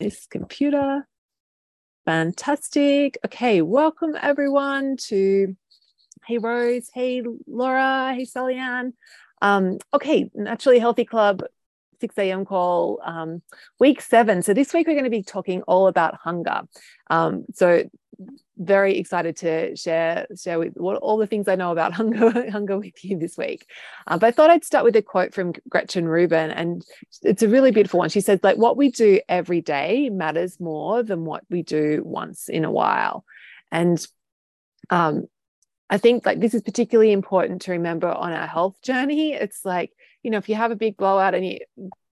this computer. Fantastic. Okay, welcome everyone to Hey Rose, hey Laura, hey Sally Ann. Um, okay, Naturally Healthy Club 6 a.m. call, um, week seven. So this week we're going to be talking all about hunger. Um, so very excited to share share with what, all the things I know about hunger hunger with you this week. Uh, but I thought I'd start with a quote from Gretchen Rubin, and it's a really beautiful one. She says, "Like what we do every day matters more than what we do once in a while," and um, I think like this is particularly important to remember on our health journey. It's like you know if you have a big blowout and you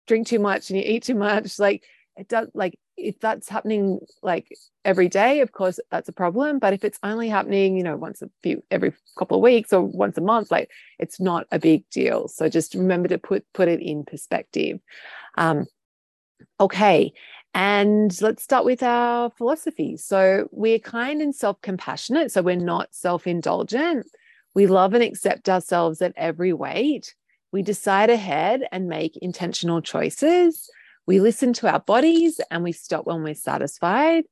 drink too much and you eat too much, like it does like if that's happening like every day of course that's a problem. But if it's only happening you know once a few every couple of weeks or once a month like it's not a big deal. So just remember to put put it in perspective. Um okay. And let's start with our philosophy. So we're kind and self-compassionate. So we're not self-indulgent. We love and accept ourselves at every weight we decide ahead and make intentional choices we listen to our bodies and we stop when we're satisfied.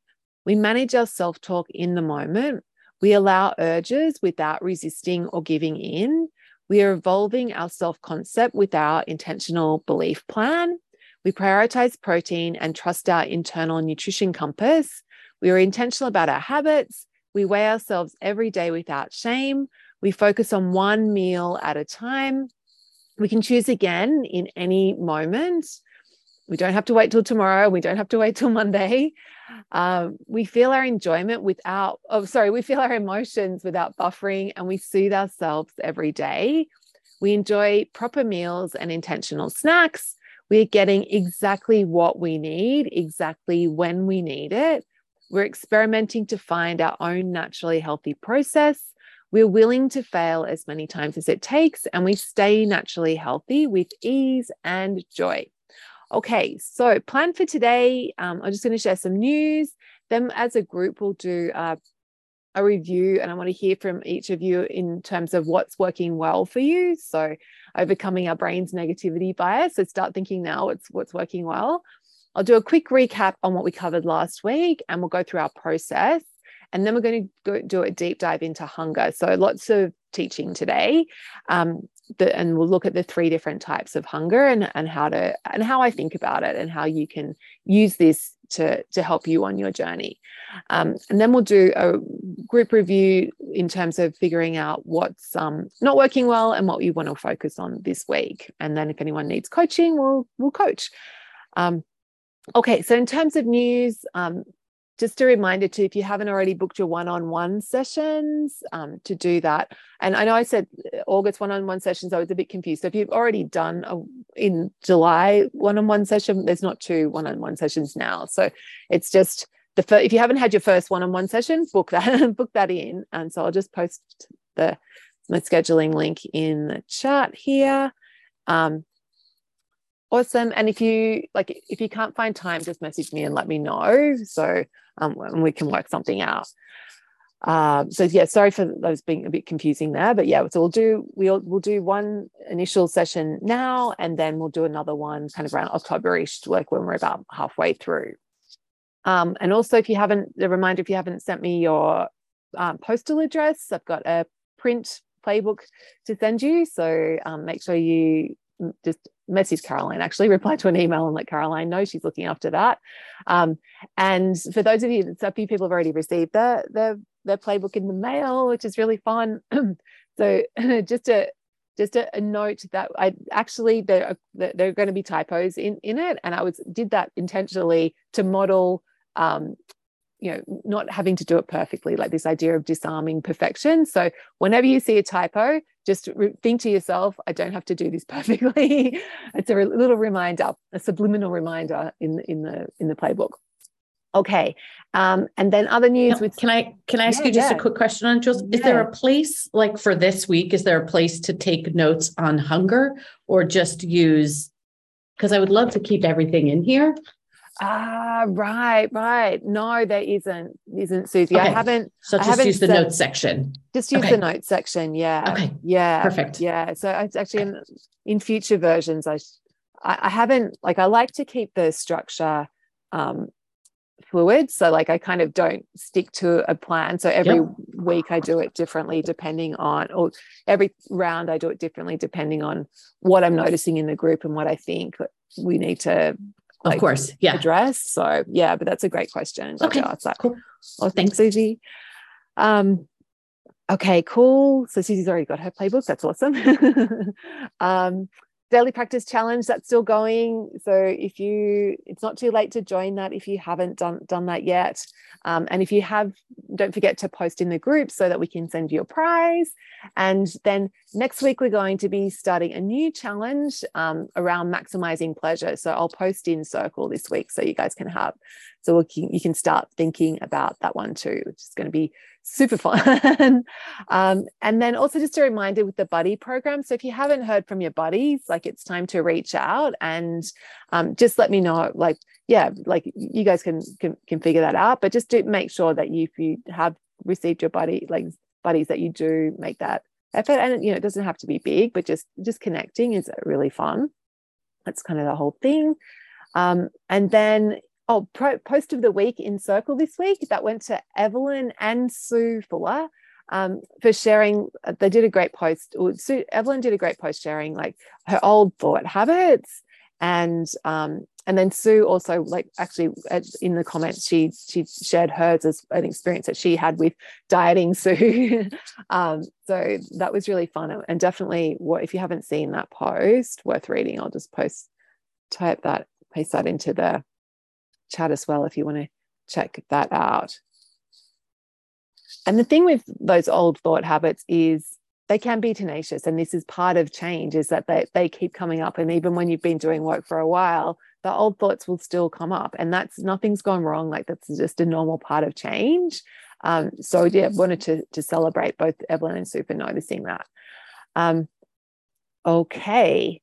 We manage our self talk in the moment. We allow urges without resisting or giving in. We are evolving our self concept with our intentional belief plan. We prioritize protein and trust our internal nutrition compass. We are intentional about our habits. We weigh ourselves every day without shame. We focus on one meal at a time. We can choose again in any moment we don't have to wait till tomorrow. We don't have to wait till Monday. Um, we feel our enjoyment without, oh, sorry, we feel our emotions without buffering and we soothe ourselves every day. We enjoy proper meals and intentional snacks. We're getting exactly what we need, exactly when we need it. We're experimenting to find our own naturally healthy process. We're willing to fail as many times as it takes, and we stay naturally healthy with ease and joy. Okay, so plan for today. Um, I'm just going to share some news. Then, as a group, we'll do uh, a review, and I want to hear from each of you in terms of what's working well for you. So, overcoming our brain's negativity bias. So, start thinking now what's what's working well. I'll do a quick recap on what we covered last week, and we'll go through our process. And then we're going to go do a deep dive into hunger. So, lots of teaching today. Um, the, and we'll look at the three different types of hunger and, and how to and how I think about it and how you can use this to to help you on your journey. Um, and then we'll do a group review in terms of figuring out what's um, not working well and what you want to focus on this week. And then if anyone needs coaching, we'll we'll coach. Um, okay, so in terms of news, um, just a reminder to if you haven't already booked your one-on-one sessions um, to do that. And i know i said uh, august one-on-one sessions i was a bit confused. So if you've already done a, in july one-on-one session there's not two one-on-one sessions now. So it's just the first, if you haven't had your first one-on-one session book that book that in. And so i'll just post the my scheduling link in the chat here. Um, awesome and if you like if you can't find time just message me and let me know so um, we can work something out. Um, so yeah, sorry for those being a bit confusing there, but yeah, so we'll do we'll we'll do one initial session now, and then we'll do another one kind of around Octoberish, like when we're about halfway through. Um, and also, if you haven't, a reminder, if you haven't sent me your um, postal address, I've got a print playbook to send you. So um, make sure you just message Caroline, actually reply to an email and let Caroline know she's looking after that. Um, and for those of you, so a few people have already received their, their, their playbook in the mail, which is really fun. so just a, just a, a, note that I actually there are, there are going to be typos in in it, and I was did that intentionally to model um, you know not having to do it perfectly like this idea of disarming perfection so whenever you see a typo just re- think to yourself i don't have to do this perfectly it's a little reminder a subliminal reminder in in the in the playbook okay um, and then other news with can i can i ask yeah, you just yeah. a quick question on Jules? is there a place like for this week is there a place to take notes on hunger or just use because i would love to keep everything in here Ah, right, right. No, there isn't, isn't Susie. Okay. I haven't. So just haven't use the notes section. Just use okay. the notes section. Yeah. Okay. Yeah. Perfect. Yeah. So it's actually in, in future versions, I, I haven't like I like to keep the structure um, fluid. So like I kind of don't stick to a plan. So every yep. week I do it differently depending on or every round I do it differently depending on what I'm noticing in the group and what I think we need to like, of course yeah address. So yeah, but that's a great question. Okay. that. Cool. Well, thanks, Susie. Um okay, cool. So Susie's already got her playbook. That's awesome. um daily practice challenge that's still going. So if you it's not too late to join that if you haven't done done that yet. Um, and if you have don't forget to post in the group so that we can send you a prize. And then next week we're going to be starting a new challenge um, around maximizing pleasure. So i'll post in circle this week so you guys can have so we can, you can start thinking about that one too which is going to be super fun. um, and then also just a reminder with the buddy program. So if you haven't heard from your buddies, like it's time to reach out and um, just let me know. Like, yeah, like you guys can can, can figure that out. But just to make sure that you, if you have received your buddy, like buddies, that you do make that effort. And you know, it doesn't have to be big, but just just connecting is really fun. That's kind of the whole thing. Um, and then oh, pro, post of the week in Circle this week that went to Evelyn and Sue Fuller um, for sharing. Uh, they did a great post. Or Sue, Evelyn did a great post sharing like her old thought habits, and um, and then Sue also like actually in the comments she she shared hers as an experience that she had with dieting Sue. um, so that was really fun and definitely what if you haven't seen that post worth reading. I'll just post type that paste that into the chat as well if you want to check that out. And the thing with those old thought habits is they can be tenacious. And this is part of change is that they, they keep coming up. And even when you've been doing work for a while, the old thoughts will still come up. And that's nothing's gone wrong. Like that's just a normal part of change. Um, so yeah, wanted to, to celebrate both Evelyn and Super noticing that. Um, okay.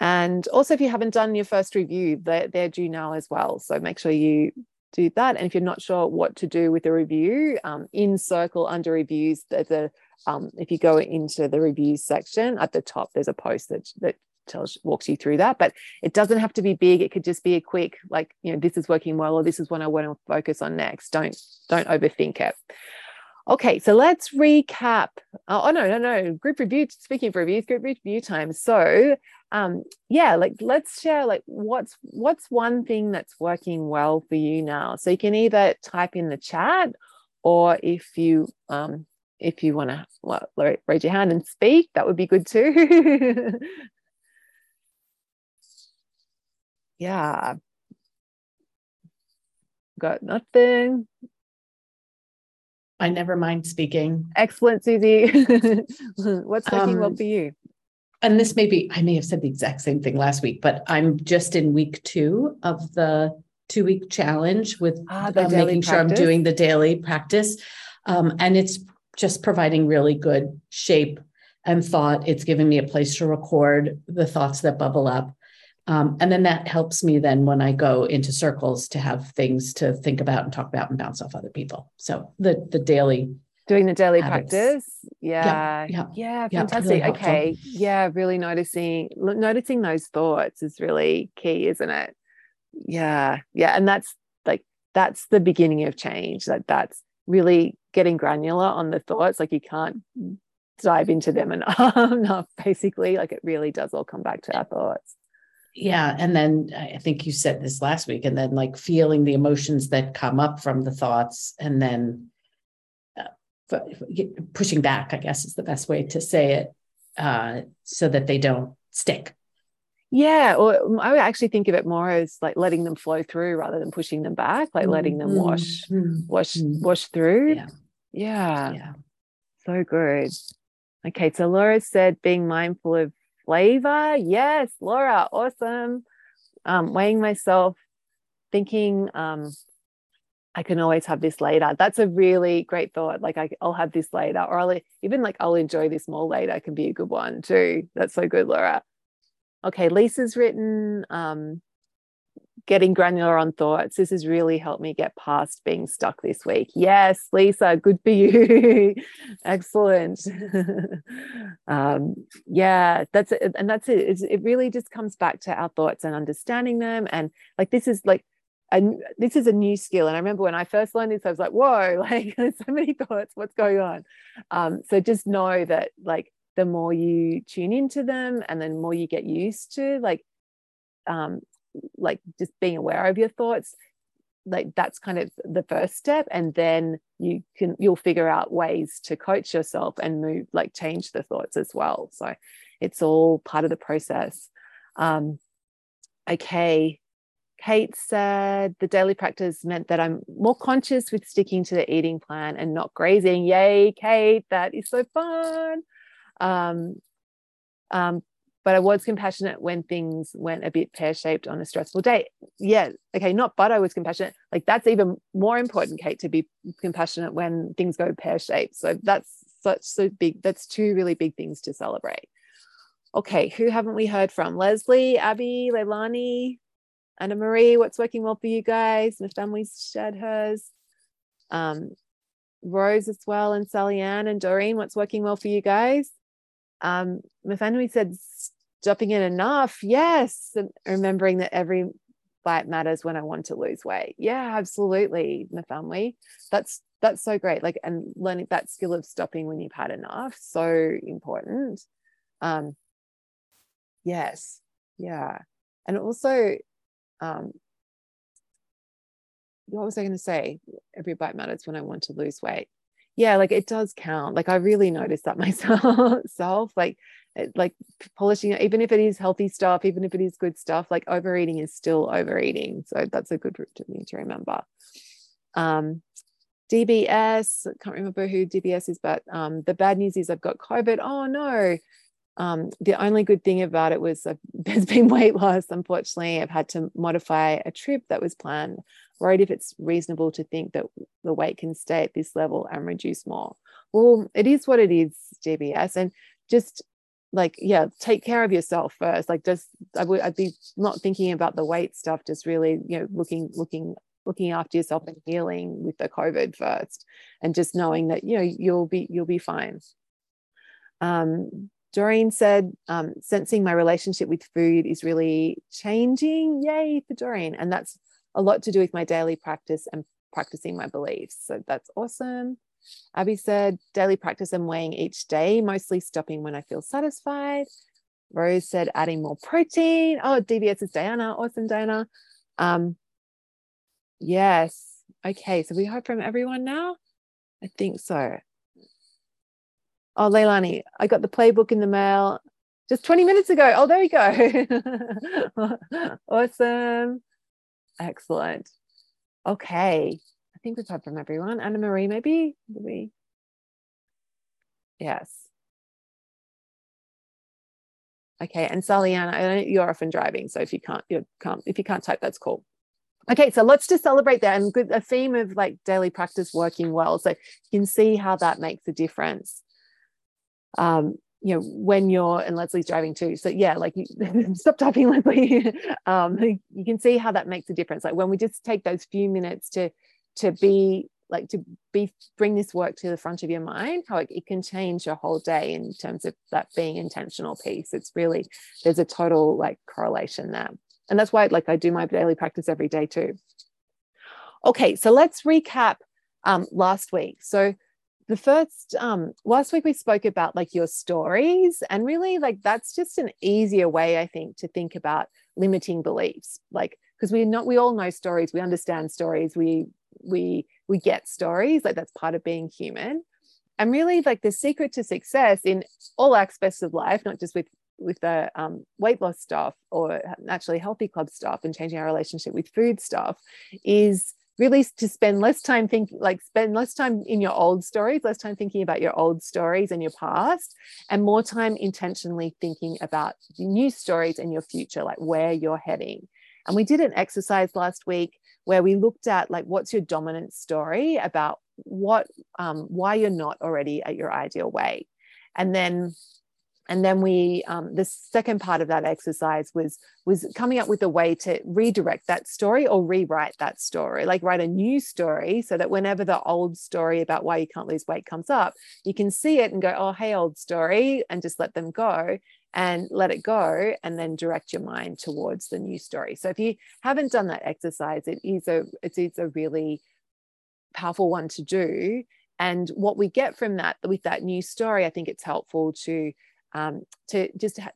And also, if you haven't done your first review, they're, they're due now as well. So make sure you do that. And if you're not sure what to do with the review, um, in Circle under reviews, there's a um, if you go into the reviews section at the top, there's a post that that tells walks you through that. But it doesn't have to be big. It could just be a quick, like you know, this is working well, or this is what I want to focus on next. Don't don't overthink it. Okay, so let's recap. Oh, no, no, no. Group review. Speaking of reviews, group review time. So, um, yeah, like let's share like what's what's one thing that's working well for you now. So you can either type in the chat, or if you um, if you want to well, raise your hand and speak, that would be good too. yeah. Got nothing. I never mind speaking. Excellent, Susie. What's working um, well for you? And this may be, I may have said the exact same thing last week, but I'm just in week two of the two week challenge with ah, uh, making sure I'm doing the daily practice. Um, and it's just providing really good shape and thought. It's giving me a place to record the thoughts that bubble up. Um, and then that helps me then when I go into circles to have things to think about and talk about and bounce off other people. So the the daily doing the daily habits. practice. Yeah. Yeah. Yeah. yeah fantastic. Really okay. Yeah. Really noticing noticing those thoughts is really key, isn't it? Yeah. Yeah. And that's like that's the beginning of change. That that's really getting granular on the thoughts. Like you can't dive into them enough, basically. Like it really does all come back to our thoughts yeah and then i think you said this last week and then like feeling the emotions that come up from the thoughts and then pushing back i guess is the best way to say it uh, so that they don't stick yeah or i would actually think of it more as like letting them flow through rather than pushing them back like letting them wash mm-hmm. wash mm-hmm. wash through yeah. yeah yeah so good okay so laura said being mindful of flavor. Yes, Laura, awesome. Um, weighing myself, thinking um, I can always have this later. That's a really great thought. Like I, will have this later, or I'll even like I'll enjoy this more later. Can be a good one too. That's so good, Laura. Okay, Lisa's written. Um, getting granular on thoughts. This has really helped me get past being stuck this week. Yes, Lisa, good for you. Excellent. um, yeah, that's it. And that's it. It's, it really just comes back to our thoughts and understanding them. And like, this is like, and this is a new skill. And I remember when I first learned this, I was like, whoa, like there's so many thoughts, what's going on? Um, so just know that like the more you tune into them and then more you get used to like um like just being aware of your thoughts, like that's kind of the first step. And then you can you'll figure out ways to coach yourself and move like change the thoughts as well. So it's all part of the process. Um, okay Kate said the daily practice meant that I'm more conscious with sticking to the eating plan and not grazing. Yay, Kate, that is so fun. Um, um, but I was compassionate when things went a bit pear shaped on a stressful day. Yeah, okay, not but I was compassionate. Like that's even more important, Kate, to be compassionate when things go pear shaped. So that's such so big. That's two really big things to celebrate. Okay, who haven't we heard from? Leslie, Abby, Leilani, Anna Marie, what's working well for you guys? My family's shared hers. Um, Rose as well, and Sally Ann and Doreen, what's working well for you guys? Um, my family said stopping in enough. Yes. And remembering that every bite matters when I want to lose weight. Yeah, absolutely. My family. That's that's so great. Like and learning that skill of stopping when you've had enough. So important. Um yes. Yeah. And also um, what was I going to say? Every bite matters when I want to lose weight. Yeah, like it does count. Like I really noticed that myself. Self, like, like polishing, even if it is healthy stuff, even if it is good stuff, like overeating is still overeating. So that's a good thing to remember. Um, DBS, can't remember who DBS is, but um, the bad news is I've got COVID. Oh no, um, the only good thing about it was there's been weight loss. Unfortunately, I've had to modify a trip that was planned. Worried if it's reasonable to think that the weight can stay at this level and reduce more. Well, it is what it is, DBS, and just like yeah, take care of yourself first. Like just I would I'd be not thinking about the weight stuff. Just really you know looking looking looking after yourself and healing with the COVID first, and just knowing that you know you'll be you'll be fine. Um, Doreen said, um, sensing my relationship with food is really changing. Yay for Doreen. And that's a lot to do with my daily practice and practicing my beliefs. So that's awesome. Abby said, daily practice and weighing each day, mostly stopping when I feel satisfied. Rose said, adding more protein. Oh, DBS is Diana. Awesome, Diana. Um, yes. Okay. So we heard from everyone now. I think so. Oh, Leilani, I got the playbook in the mail just 20 minutes ago. Oh, there you go. awesome. Excellent. Okay. I think we've heard from everyone. Anna Marie, maybe? Did we? Yes. Okay, and Sally Ann, I know you're often driving, so if you can't, you can't if you can't type, that's cool. Okay, so let's just celebrate that and good a theme of like daily practice working well. So you can see how that makes a difference um, you know, when you're and Leslie's driving too. So yeah, like you, stop typing, Leslie. um, you can see how that makes a difference. Like when we just take those few minutes to to be like to be bring this work to the front of your mind, how it, it can change your whole day in terms of that being intentional piece. It's really there's a total like correlation there. And that's why like I do my daily practice every day too. Okay, so let's recap um, last week. So the first um last week we spoke about like your stories and really like that's just an easier way i think to think about limiting beliefs like because we not we all know stories we understand stories we we we get stories like that's part of being human. And really like the secret to success in all aspects of life not just with with the um, weight loss stuff or naturally healthy club stuff and changing our relationship with food stuff is really to spend less time thinking like spend less time in your old stories less time thinking about your old stories and your past and more time intentionally thinking about new stories and your future like where you're heading. And we did an exercise last week where we looked at like what's your dominant story about what um, why you're not already at your ideal weight and then and then we um, the second part of that exercise was was coming up with a way to redirect that story or rewrite that story like write a new story so that whenever the old story about why you can't lose weight comes up you can see it and go oh hey old story and just let them go and let it go and then direct your mind towards the new story. So if you haven't done that exercise it is a it is a really powerful one to do. And what we get from that with that new story i think it's helpful to um, to just ha-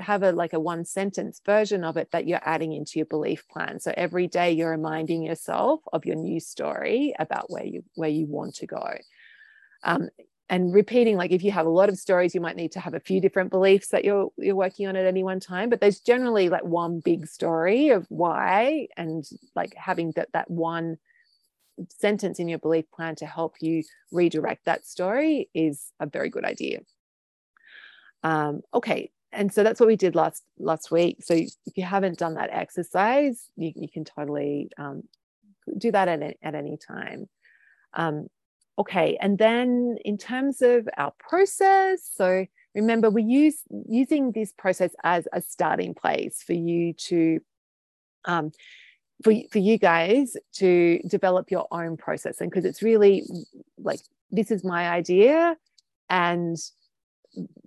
have a like a one sentence version of it that you're adding into your belief plan. So every day you're reminding yourself of your new story about where you where you want to go. Um, and repeating like if you have a lot of stories you might need to have a few different beliefs that you're you're working on at any one time but there's generally like one big story of why and like having that that one sentence in your belief plan to help you redirect that story is a very good idea um, okay. And so that's what we did last last week. So if you haven't done that exercise you, you can totally um, do that at, at any time. Um, okay. And then in terms of our process so remember we use using this process as a starting place for you to um, for, for you guys to develop your own process. And because it's really like this is my idea and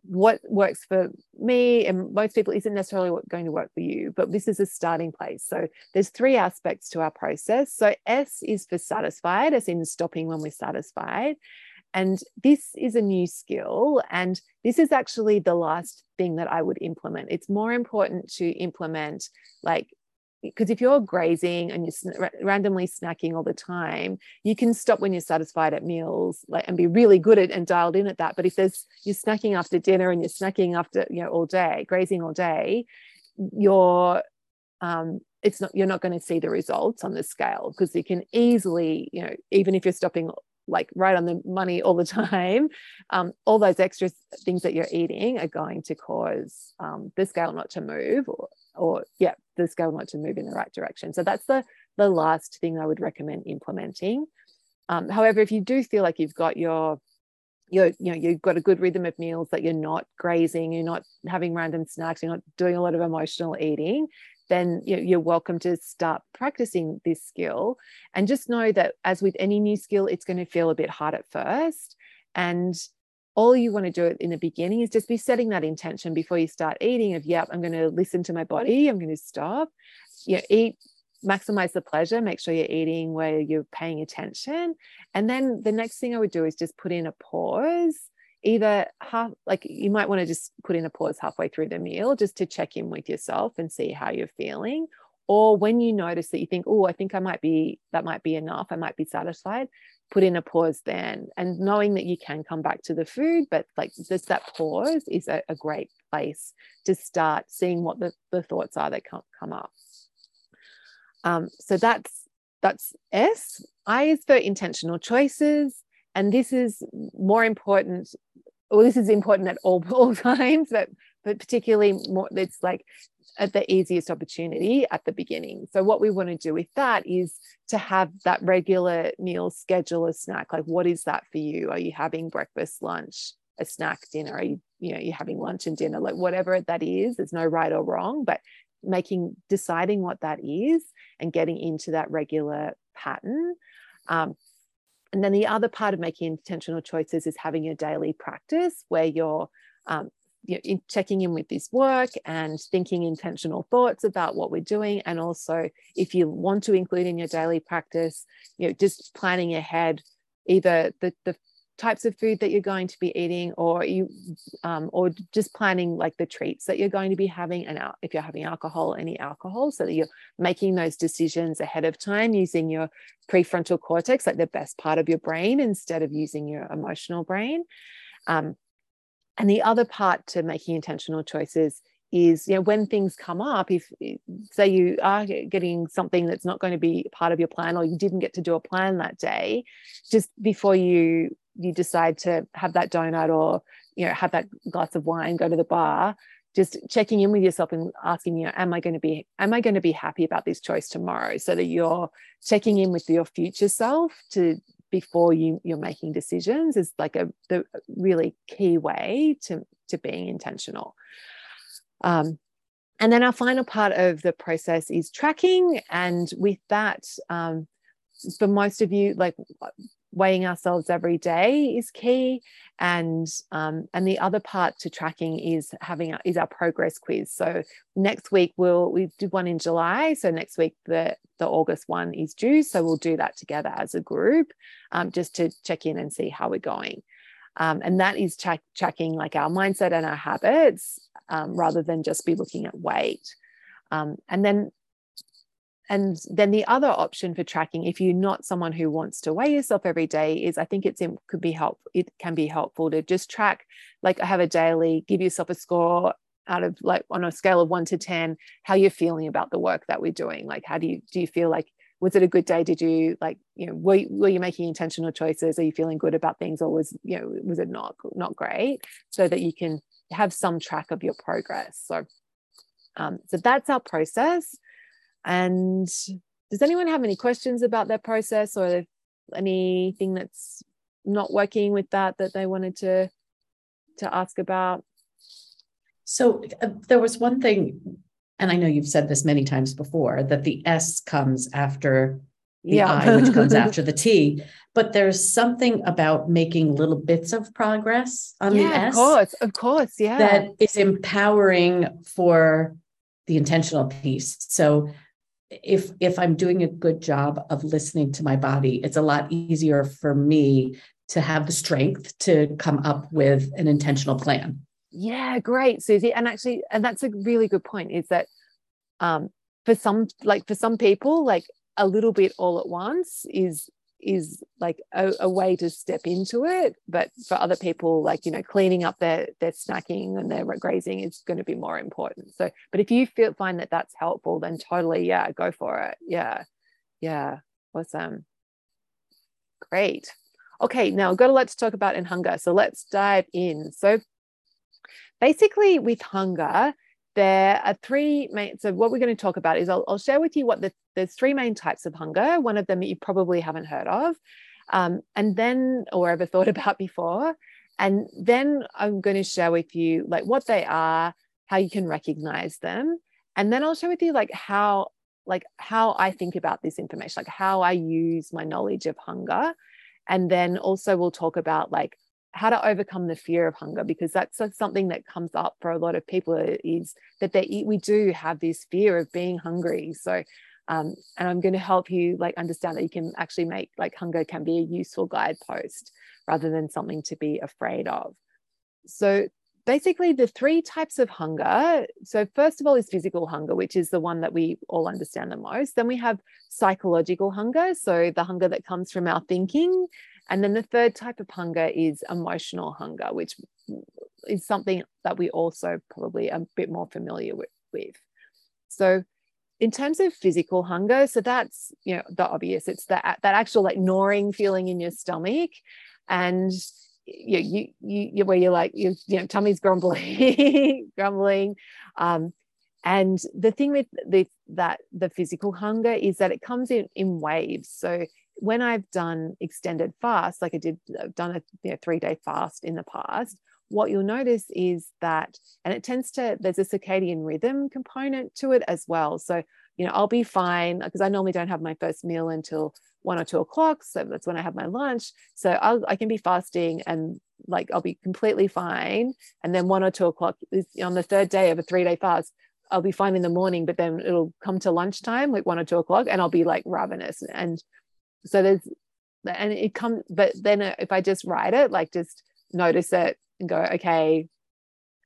what works for me and most people isn't necessarily going to work for you, but this is a starting place. So there's three aspects to our process. So S is for satisfied, as in stopping when we're satisfied. And this is a new skill. And this is actually the last thing that I would implement. It's more important to implement like because if you're grazing and you're randomly snacking all the time you can stop when you're satisfied at meals like and be really good at and dialed in at that. But if there's you're snacking after dinner and you're snacking after you know all day grazing all day you're um it's not you're not going to see the results on the scale because you can easily you know even if you're stopping like right on the money all the time um, all those extra things that you're eating are going to cause um, the scale not to move or, or yeah the scale not to move in the right direction. So that's the the last thing i would recommend implementing. Um, however if you do feel like you've got your you're, you know you've got a good rhythm of meals that you're not grazing you're not having random snacks you're not doing a lot of emotional eating then you're welcome to start practicing this skill. And just know that as with any new skill it's going to feel a bit hard at first. And all you want to do in the beginning is just be setting that intention before you start eating of yep i'm going to listen to my body i'm going to stop. You know, eat maximize the pleasure make sure you're eating where you're paying attention. And then the next thing i would do is just put in a pause either half like you might want to just put in a pause halfway through the meal just to check in with yourself and see how you're feeling. Or when you notice that you think oh i think i might be that might be enough i might be satisfied put in a pause then and knowing that you can come back to the food but like just that pause is a, a great place to start seeing what the, the thoughts are that come, come up. Um, so that's that's s. I is for intentional choices and this is more important well this is important at all, all times but but particularly more it's like at the easiest opportunity at the beginning. So what we want to do with that is to have that regular meal schedule a snack. Like what is that for you? Are you having breakfast, lunch, a snack, dinner? Are you, you know, you're having lunch and dinner, like whatever that is, there's no right or wrong, but making deciding what that is and getting into that regular pattern. Um, and then the other part of making intentional choices is having your daily practice where you're um, you know, in checking in with this work and thinking intentional thoughts about what we're doing. And also if you want to include in your daily practice you know just planning ahead either the, the types of food that you're going to be eating or you um, or just planning like the treats that you're going to be having and if you're having alcohol any alcohol so that you're making those decisions ahead of time using your prefrontal cortex like the best part of your brain instead of using your emotional brain. Um, and the other part to making intentional choices is you know when things come up if say you are getting something that's not going to be part of your plan or you didn't get to do a plan that day just before you you decide to have that donut or you know have that glass of wine go to the bar just checking in with yourself and asking you know am i going to be am i going to be happy about this choice tomorrow? So that you're checking in with your future self to before you you're making decisions is like a the really key way to to being intentional. Um, and then our final part of the process is tracking. And with that um, for most of you like weighing ourselves every day is key. And um, and the other part to tracking is having is our progress quiz. So next week we'll we did one in july. So next week the the august one is due. So we'll do that together as a group um, just to check in and see how we're going. Um, and that is track, tracking like our mindset and our habits um, rather than just be looking at weight. Um, and then and then the other option for tracking if you're not someone who wants to weigh yourself every day is i think it's in, could be helpful it can be helpful to just track like i have a daily give yourself a score out of like on a scale of 1 to 10 how you're feeling about the work that we're doing. Like how do you do you feel like was it a good day? Did you like you know were, you, were you making intentional choices? Are you feeling good about things or was you know was it not not great? So that you can have some track of your progress. So um, so that's our process and does anyone have any questions about their process or anything that's not working with that that they wanted to to ask about? So uh, there was one thing, and I know you've said this many times before, that the S comes after the yeah. I, which comes after the T. But there's something about making little bits of progress on yeah, the S. Of course, of course, yeah. That is empowering for the intentional piece. So if if i'm doing a good job of listening to my body it's a lot easier for me to have the strength to come up with an intentional plan. Yeah great susie. And actually and that's a really good point is that um for some like for some people like a little bit all at once is is like a, a, way to step into it but for other people like you know cleaning up their their snacking and their grazing is going to be more important. So but if you feel find that that's helpful then totally yeah go for it. Yeah. Yeah. Awesome. Great. Okay now I've got a lot to talk about in hunger so let's dive in. So basically with hunger there are three main so what we're going to talk about is I'll, I'll share with you what the there's three main types of hunger one of them you probably haven't heard of um, and then or ever thought about before and then i'm going to share with you like what they are how you can recognize them and then i'll share with you like how like how i think about this information like how i use my knowledge of hunger and then also we'll talk about like how to overcome the fear of hunger because that's something that comes up for a lot of people is that they we do have this fear of being hungry. So um, and i'm going to help you like understand that you can actually make like hunger can be a useful guidepost rather than something to be afraid of. So basically the three types of hunger so first of all is physical hunger which is the one that we all understand the most. Then we have psychological hunger so the hunger that comes from our thinking and then the third type of hunger is emotional hunger, which is something that we also probably a bit more familiar with. So in terms of physical hunger, so that's you know the obvious. It's that that actual like gnawing feeling in your stomach, and you you you where you're like you know tummy's grumbling, grumbling. Um, and the thing with the, that the physical hunger is that it comes in in waves. So when I've done extended fast, like I did, I've done a you know, three day fast in the past, what you'll notice is that, and it tends to, there's a circadian rhythm component to it as well. So, you know, I'll be fine uh, because I normally don't have my first meal until one or two o'clock. So that's when I have my lunch. So I'll, I can be fasting and like I'll be completely fine. And then one or two o'clock is on the third day of a three day fast. I'll be fine in the morning, but then it'll come to lunchtime, like one or two o'clock, and I'll be like ravenous. And so there's and it comes but then if i just write it like just notice it and go okay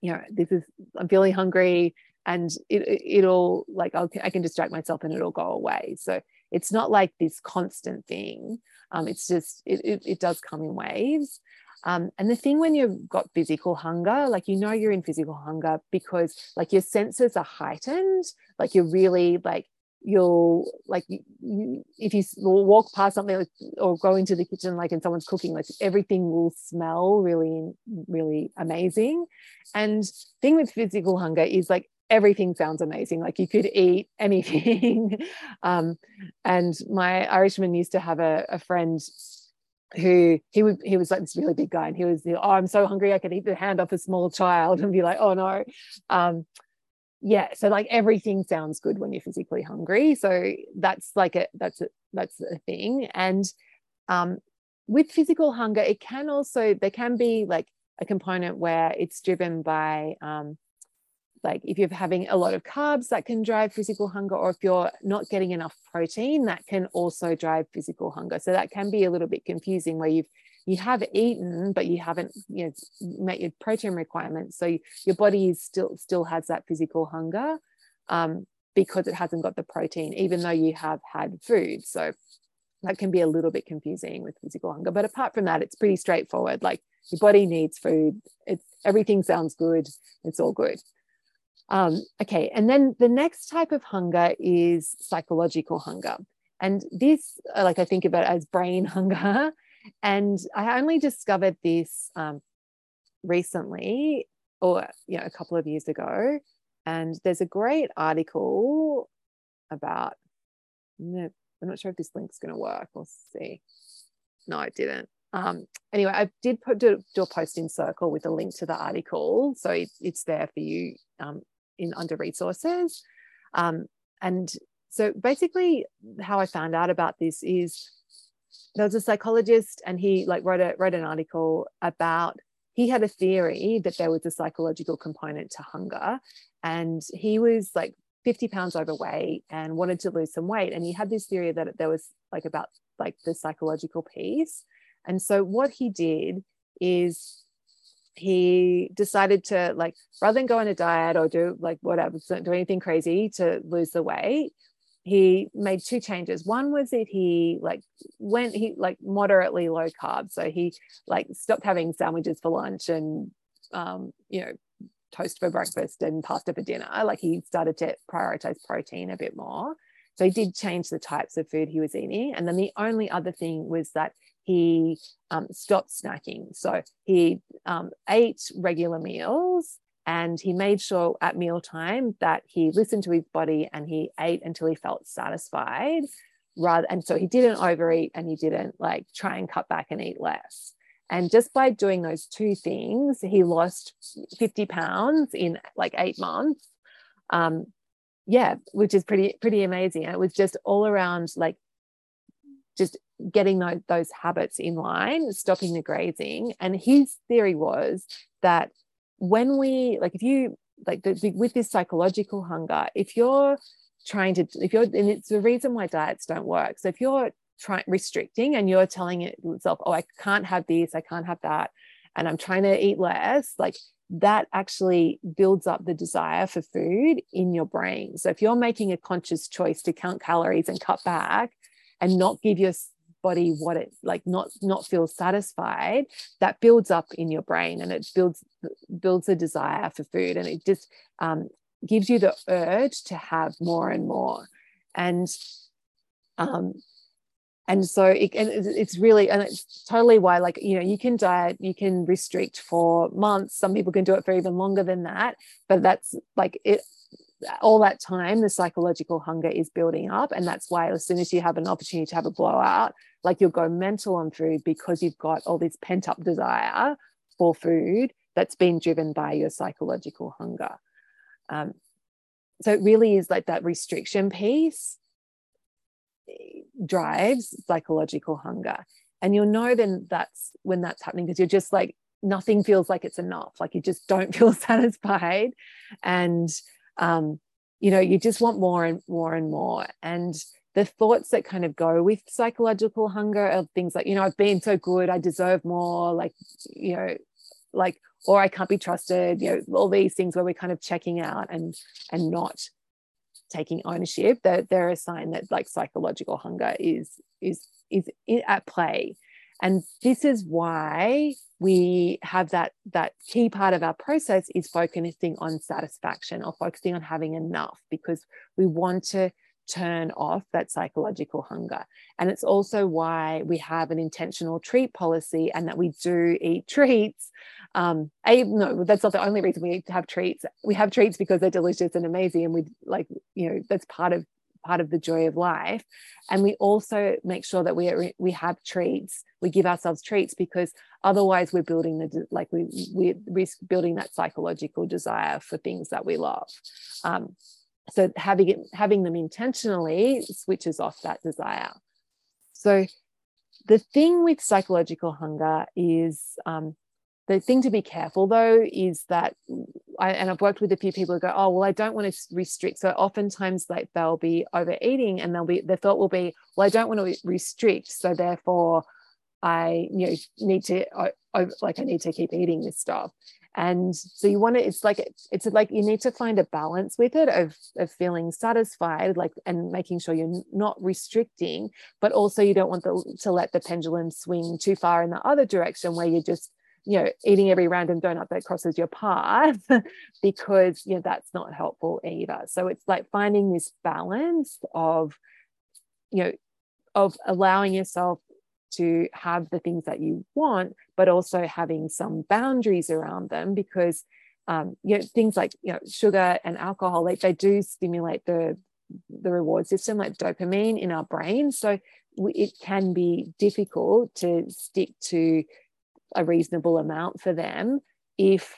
you know this is i'm feeling hungry and it, it'll like I'll, i can distract myself and it'll go away. So it's not like this constant thing. Um, it's just it, it, it does come in waves. Um, and the thing when you've got physical hunger, like you know you're in physical hunger because like your senses are heightened, like you're really like you'll like you, if you walk past something like, or go into the kitchen like and someone's cooking like everything will smell really really amazing. And thing with physical hunger is like everything sounds amazing. Like you could eat anything. Um, and my irishman used to have a, a friend who he would he was like this really big guy and he was oh i'm so hungry i could eat the hand off a small child and be like oh no. Um, yeah so like everything sounds good when you're physically hungry so that's like a that's a that's a thing and um with physical hunger, it can also, there can be like a component where it's driven by, um, like if you're having a lot of carbs, that can drive physical hunger, or if you're not getting enough protein, that can also drive physical hunger. So that can be a little bit confusing where you've you have eaten but you haven't you know met your protein requirements. So your body is still still has that physical hunger um, because it hasn't got the protein even though you have had food. So that can be a little bit confusing with physical hunger. But apart from that it's pretty straightforward. Like your body needs food. It's everything sounds good. It's all good. Um, okay. And then the next type of hunger is psychological hunger. And this like i think about as brain hunger and I only discovered this um, recently, or you know, a couple of years ago. And there's a great article about. I'm not sure if this link's going to work. We'll see. No, it didn't. Um, anyway, I did put do, do, a post in Circle with a link to the article, so it, it's there for you um, in under resources. Um, and so basically, how I found out about this is there was a psychologist and he like wrote a wrote an article about he had a theory that there was a psychological component to hunger and he was like 50 pounds overweight and wanted to lose some weight. And he had this theory that there was like about like the psychological piece. And so what he did is he decided to like rather than go on a diet or do like whatever do anything crazy to lose the weight he made two changes. One was that he like went he like moderately low carb, so he like stopped having sandwiches for lunch and um, you know toast for breakfast and pasta for dinner. Like he started to prioritize protein a bit more. So he did change the types of food he was eating. And then the only other thing was that he um, stopped snacking. So he um, ate regular meals and he made sure at mealtime that he listened to his body and he ate until he felt satisfied rather and so he didn't overeat and he didn't like try and cut back and eat less. And just by doing those two things he lost 50 pounds in like eight months. Um yeah which is pretty pretty amazing. And it was just all around like just getting those, those habits in line stopping the grazing. And his theory was that when we like if you like the, with this psychological hunger if you're trying to if you're and it's the reason why diets don't work. So if you're trying restricting and you're telling yourself oh i can't have this i can't have that and i'm trying to eat less like that actually builds up the desire for food in your brain. So if you're making a conscious choice to count calories and cut back and not give your body what it like not not feel satisfied that builds up in your brain and it builds builds a desire for food and it just um, gives you the urge to have more and more. And um and so it, and it's really and it's totally why like you know you can diet you can restrict for months. Some people can do it for even longer than that but that's like it all that time the psychological hunger is building up and that's why as soon as you have an opportunity to have a blowout like you'll go mental on food because you've got all this pent up desire for food that's been driven by your psychological hunger. Um, so it really is like that restriction piece eh, drives psychological hunger. And you'll know then that's when that's happening because you're just like nothing feels like it's enough. Like you just don't feel satisfied. And um, you know you just want more and more and more. And the thoughts that kind of go with psychological hunger are things like you know i've been so good i deserve more like you know like or i can't be trusted you know all these things where we're kind of checking out and and not taking ownership that they're a sign that like psychological hunger is is is at play. And this is why we have that that key part of our process is focusing on satisfaction or focusing on having enough because we want to turn off that psychological hunger. And it's also why we have an intentional treat policy and that we do eat treats. Um, a, no, that's not the only reason we have treats. We have treats because they're delicious and amazing. And we like, you know, that's part of part of the joy of life. And we also make sure that we are, we have treats. We give ourselves treats because otherwise we're building the like we we risk building that psychological desire for things that we love. Um, so having it, having them intentionally switches off that desire. So the thing with psychological hunger is um, the thing to be careful though is that I, and I've worked with a few people who go, oh well, I don't want to restrict. So oftentimes like they'll be overeating and they'll be the thought will be, well, I don't want to restrict, so therefore I you know need to I, like I need to keep eating this stuff. And so you want to, it's like it's like you need to find a balance with it of of feeling satisfied, like and making sure you're not restricting, but also you don't want the, to let the pendulum swing too far in the other direction where you're just you know eating every random donut that crosses your path because you know that's not helpful either. So it's like finding this balance of you know of allowing yourself to have the things that you want but also having some boundaries around them because um, you know things like you know sugar and alcohol like they do stimulate the the reward system like dopamine in our brain. So it can be difficult to stick to a reasonable amount for them if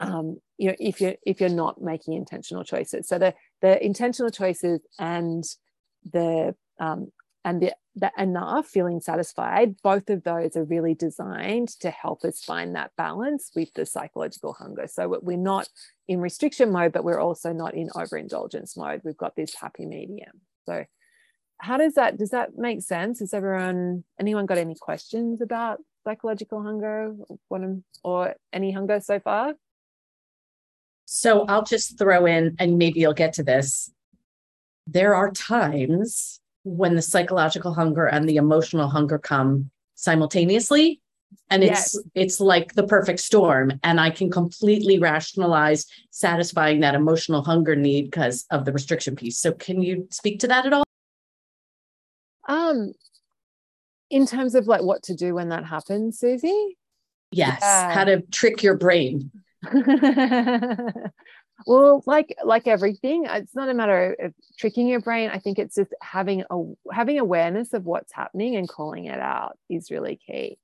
um, you know if you're if you're not making intentional choices. So the the intentional choices and the um, and the, the enough feeling satisfied both of those are really designed to help us find that balance with the psychological hunger. So we're not in restriction mode but we're also not in overindulgence mode. We've got this happy medium. So how does that does that make sense? Has everyone anyone got any questions about psychological hunger or any hunger so far? So I'll just throw in, and maybe you'll get to this. There are times when the psychological hunger and the emotional hunger come simultaneously and it's yes. it's like the perfect storm and i can completely rationalize satisfying that emotional hunger need because of the restriction piece so can you speak to that at all um in terms of like what to do when that happens, Susie? Yes, yeah. how to trick your brain. well, like like everything, it's not a matter of tricking your brain. I think it's just having a having awareness of what's happening and calling it out is really key.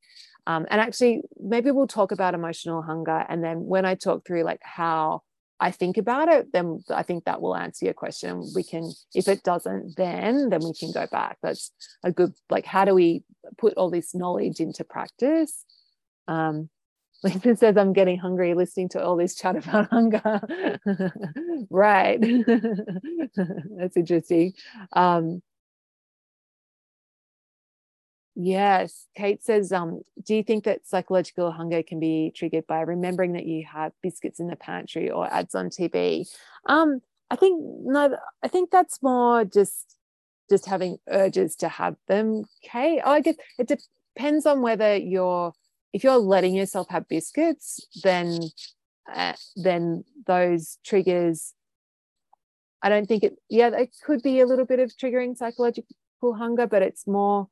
Um, and actually, maybe we'll talk about emotional hunger, and then when I talk through like how I think about it, then I think that will answer your question. We can, if it doesn't, then then we can go back. That's a good like. How do we put all this knowledge into practice? Um, Lisa says, "I'm getting hungry listening to all this chat about hunger." right, that's interesting. Um, Yes. Kate says, um, do you think that psychological hunger can be triggered by remembering that you have biscuits in the pantry or ads on TV? Um, I think no, I think that's more just just having urges to have them. Kate, oh, I guess it depends on whether you're if you're letting yourself have biscuits, then uh, then those triggers. I don't think it. Yeah, it could be a little bit of triggering psychological hunger, but it's more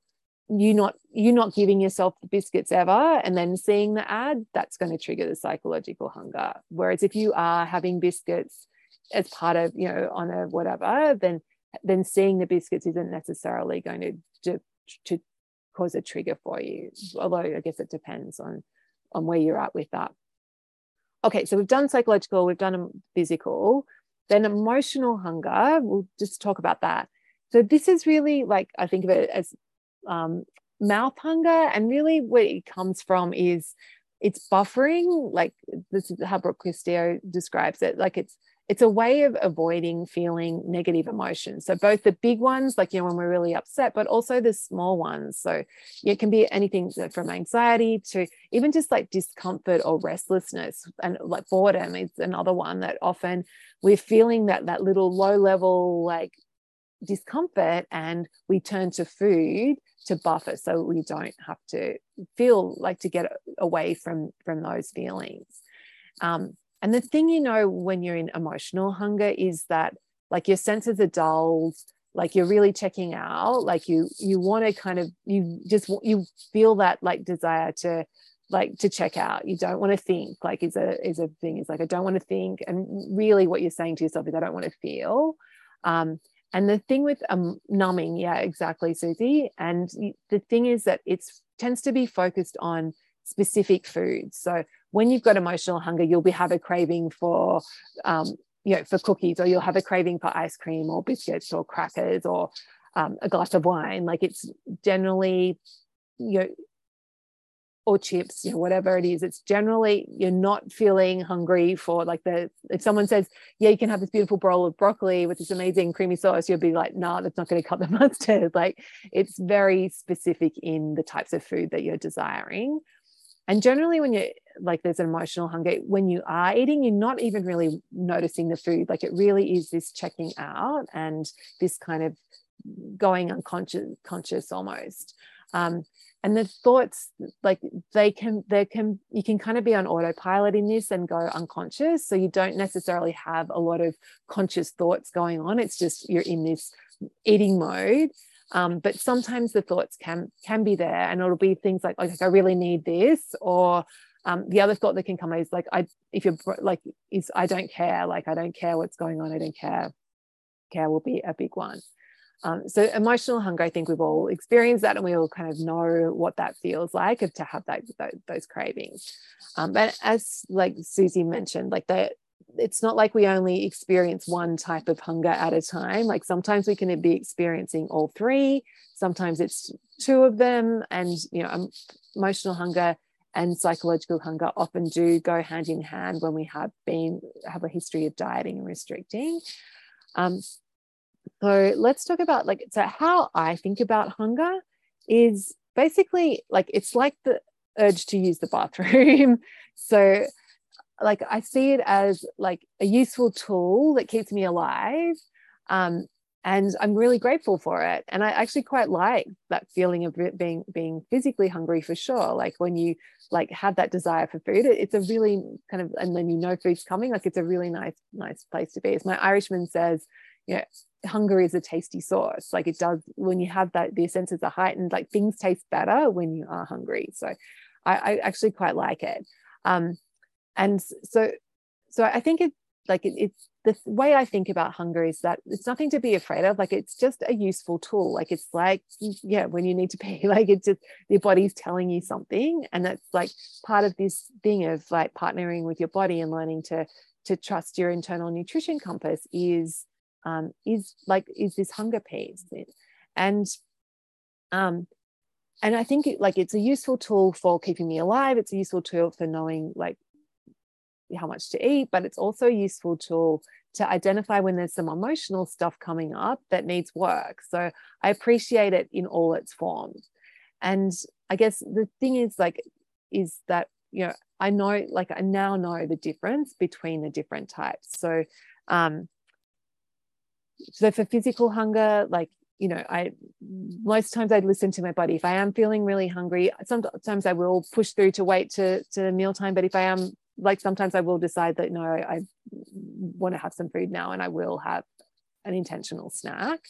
you not you not giving yourself the biscuits ever and then seeing the ad that's going to trigger the psychological hunger. Whereas if you are having biscuits as part of you know on a whatever then then seeing the biscuits isn't necessarily going to to, to cause a trigger for you. Although i guess it depends on on where you're at with that. Okay so we've done psychological we've done physical then emotional hunger we'll just talk about that. So this is really like i think of it as um, mouth hunger. And really, where it comes from is it's buffering. Like this is how Brooke Castillo describes it. Like it's it's a way of avoiding feeling negative emotions. So both the big ones, like you know when we're really upset, but also the small ones. So it can be anything from anxiety to even just like discomfort or restlessness, and like boredom is another one that often we're feeling that that little low level like discomfort and we turn to food to buffer so we don't have to feel like to get away from from those feelings. Um, and the thing you know when you're in emotional hunger is that like your senses are dulled like you're really checking out like you you want to kind of you just you feel that like desire to like to check out. You don't want to think like is a is a thing. Is like i don't want to think. And really what you're saying to yourself is i don't want to feel. Um, and the thing with um, numbing, yeah, exactly, Susie. And the thing is that it tends to be focused on specific foods. So when you've got emotional hunger, you'll be have a craving for, um, you know, for cookies, or you'll have a craving for ice cream or biscuits or crackers or um, a glass of wine. Like it's generally, you know, or chips, you know, whatever it is. It's generally you're not feeling hungry for like the if someone says, yeah, you can have this beautiful bowl of broccoli with this amazing creamy sauce, you'll be like, no, nah, that's not going to cut the mustard. Like it's very specific in the types of food that you're desiring. And generally, when you're like there's an emotional hunger, when you are eating, you're not even really noticing the food. Like it really is this checking out and this kind of going unconscious conscious almost. Um, and the thoughts like they can they can you can kind of be on autopilot in this and go unconscious. So you don't necessarily have a lot of conscious thoughts going on. It's just you're in this eating mode. Um, but sometimes the thoughts can can be there and it'll be things like like i really need this or um, the other thought that can come is like i if you're like is i don't care. Like i don't care what's going on. I don't care. Care will be a big one um, so emotional hunger, I think we've all experienced that, and we all kind of know what that feels like to have that, that those cravings. Um, but as like Susie mentioned, like that, it's not like we only experience one type of hunger at a time. Like sometimes we can be experiencing all three. Sometimes it's two of them, and you know, emotional hunger and psychological hunger often do go hand in hand when we have been have a history of dieting and restricting. Um, so let's talk about like so how I think about hunger is basically like it's like the urge to use the bathroom. so like I see it as like a useful tool that keeps me alive. Um, and I'm really grateful for it. And I actually quite like that feeling of being being physically hungry for sure. Like when you like have that desire for food, it's a really kind of and then you know food's coming. Like it's a really nice nice place to be. As my Irishman says, you know, hunger is a tasty sauce. Like it does when you have that, the senses are heightened, like things taste better when you are hungry. So I, I actually quite like it. Um, and so, so I think it like it, it's the way I think about hunger is that it's nothing to be afraid of. Like it's just a useful tool. Like it's like, yeah, when you need to pee, like it's just your body's telling you something. And that's like part of this thing of like partnering with your body and learning to to trust your internal nutrition compass is um, is like is this hunger piece and um, and I think it, like it's a useful tool for keeping me alive. It's a useful tool for knowing like how much to eat, but it's also a useful tool to identify when there's some emotional stuff coming up that needs work. So I appreciate it in all its forms. And I guess the thing is like is that you know I know like I now know the difference between the different types. So um so for physical hunger like you know i most times i listen to my body. If i am feeling really hungry sometimes i will push through to wait to to mealtime but if i am like sometimes i will decide that no i, I want to have some food now and i will have an intentional snack.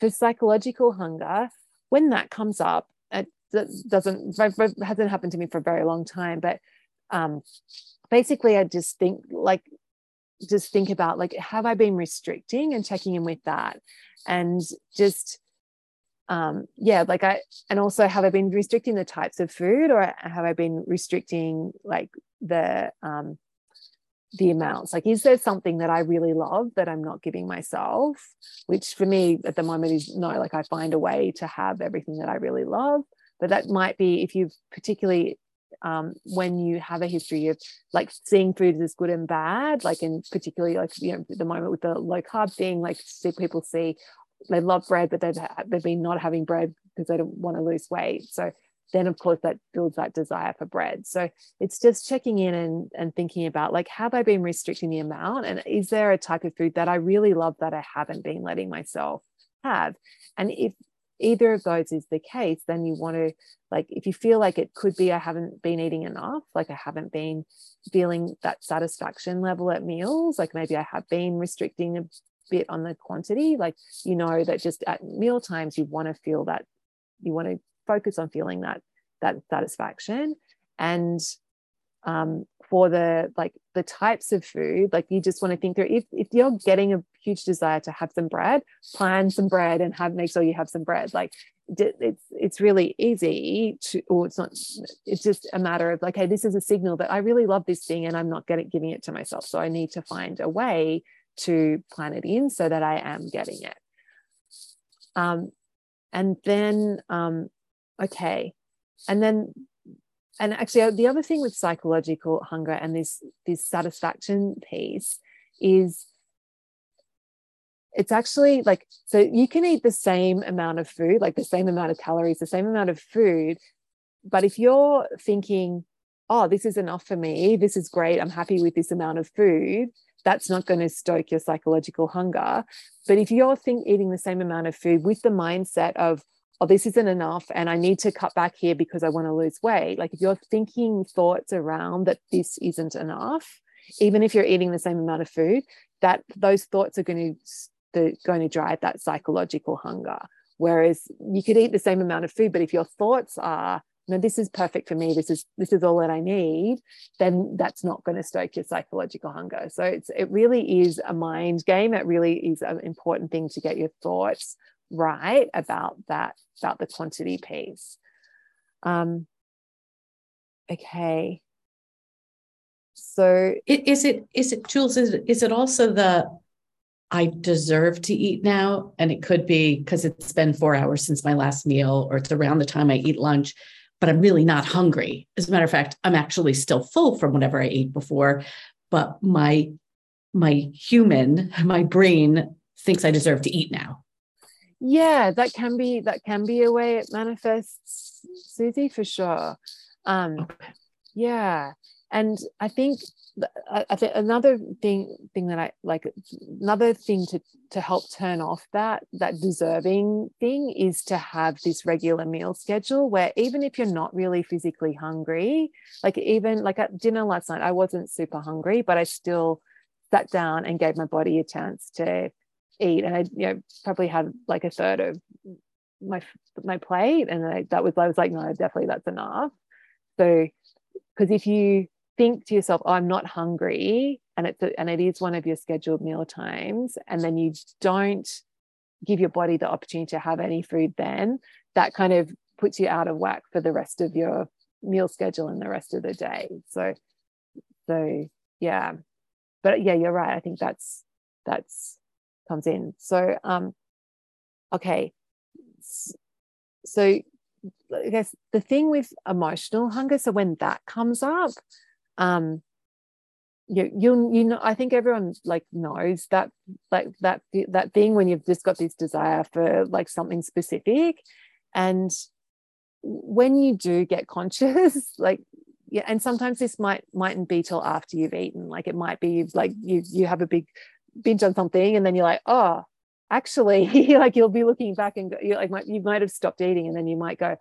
For psychological hunger when that comes up it doesn't hasn't happened to me for a very long time but um basically i just think like just think about like have i been restricting and checking in with that? And just um yeah like i and also have i been restricting the types of food or have i been restricting like the um the amounts? Like is there something that i really love that i'm not giving myself? Which for me at the moment is no like i find a way to have everything that i really love. But that might be if you've particularly um, when you have a history of like seeing food as good and bad, like in particularly like you know the moment with the low carb thing, like see people see they love bread, but they've they've been not having bread because they don't want to lose weight. So then of course that builds that desire for bread. So it's just checking in and, and thinking about like have I been restricting the amount and is there a type of food that I really love that I haven't been letting myself have? And if either of those is the case, then you want to, like, if you feel like it could be, I haven't been eating enough, like, I haven't been feeling that satisfaction level at meals, like, maybe I have been restricting a bit on the quantity, like, you know, that just at meal times, you want to feel that, you want to focus on feeling that, that satisfaction. And um, for the like the types of food like you just want to think through if, if you're getting a huge desire to have some bread plan some bread and have make sure you have some bread like it's it's really easy to or it's not it's just a matter of like hey this is a signal that i really love this thing and i'm not getting giving it to myself so i need to find a way to plan it in so that i am getting it Um, and then, um, okay. And then, and actually, uh, the other thing with psychological hunger and this this satisfaction piece is it's actually like so you can eat the same amount of food like the same amount of calories the same amount of food but if you're thinking oh this is enough for me this is great i'm happy with this amount of food that's not going to stoke your psychological hunger. But if you're think, eating the same amount of food with the mindset of oh this isn't enough and i need to cut back here because i want to lose weight like if you're thinking thoughts around that this isn't enough even if you're eating the same amount of food that those thoughts are going to going to drive that psychological hunger. Whereas you could eat the same amount of food, but if your thoughts are, no, this is perfect for me, this is this is all that I need, then that's not going to stoke your psychological hunger. So it's it really is a mind game. It really is an important thing to get your thoughts right about that, about the quantity piece. Um, okay. So is it is it Jules, is it, is it also the I deserve to eat now. And it could be because it's been four hours since my last meal, or it's around the time I eat lunch, but I'm really not hungry. As a matter of fact, I'm actually still full from whatever I ate before, but my my human, my brain thinks I deserve to eat now. Yeah, that can be that can be a way it manifests, Susie, for sure. Um. Yeah, and I think I think another thing thing that I like another thing to to help turn off that that deserving thing is to have this regular meal schedule where even if you're not really physically hungry, like even like at dinner last night, I wasn't super hungry, but I still sat down and gave my body a chance to eat, and I you know probably had like a third of my my plate, and I, that was I was like no, definitely that's enough. So because if you think to yourself, oh, I'm not hungry, and it's a, and it is one of your scheduled meal times, and then you don't give your body the opportunity to have any food, then that kind of puts you out of whack for the rest of your meal schedule and the rest of the day. So, so yeah, but yeah, you're right. I think that's that's comes in. So, um, okay, so I guess the thing with emotional hunger, so when that comes up, um you you you know I think everyone like knows that like that that thing when you've just got this desire for like something specific and when you do get conscious like yeah and sometimes this might mightn't be till after you've eaten like it might be like you you have a big binge on something and then you're like oh actually like you'll be looking back and go, you like might, you might have stopped eating and then you might go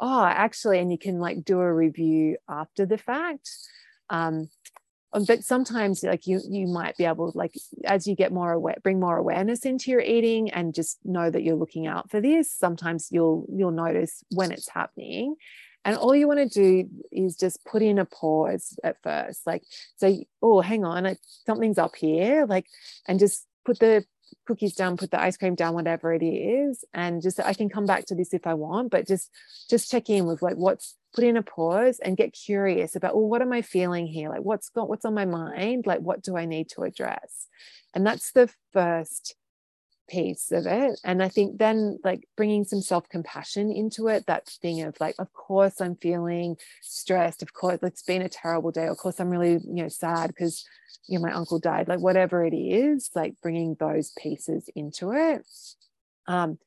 oh actually and you can like do a review after the fact. Um, but sometimes like you you might be able like as you get more aware bring more awareness into your eating and just know that you're looking out for this sometimes you'll you'll notice when it's happening and all you want to do is just put in a pause at first like say oh hang on something's up here like and just put the cookies down put the ice cream down whatever it is and just i can come back to this if i want but just just check in with like what's put in a pause and get curious about well what am i feeling here? Like what's got what's on my mind? Like what do i need to address? And that's the first piece of it and i think then like bringing some self-compassion into it that thing of like of course i'm feeling stressed of course it's been a terrible day of course i'm really you know sad because you know my uncle died like whatever it is like bringing those pieces into it um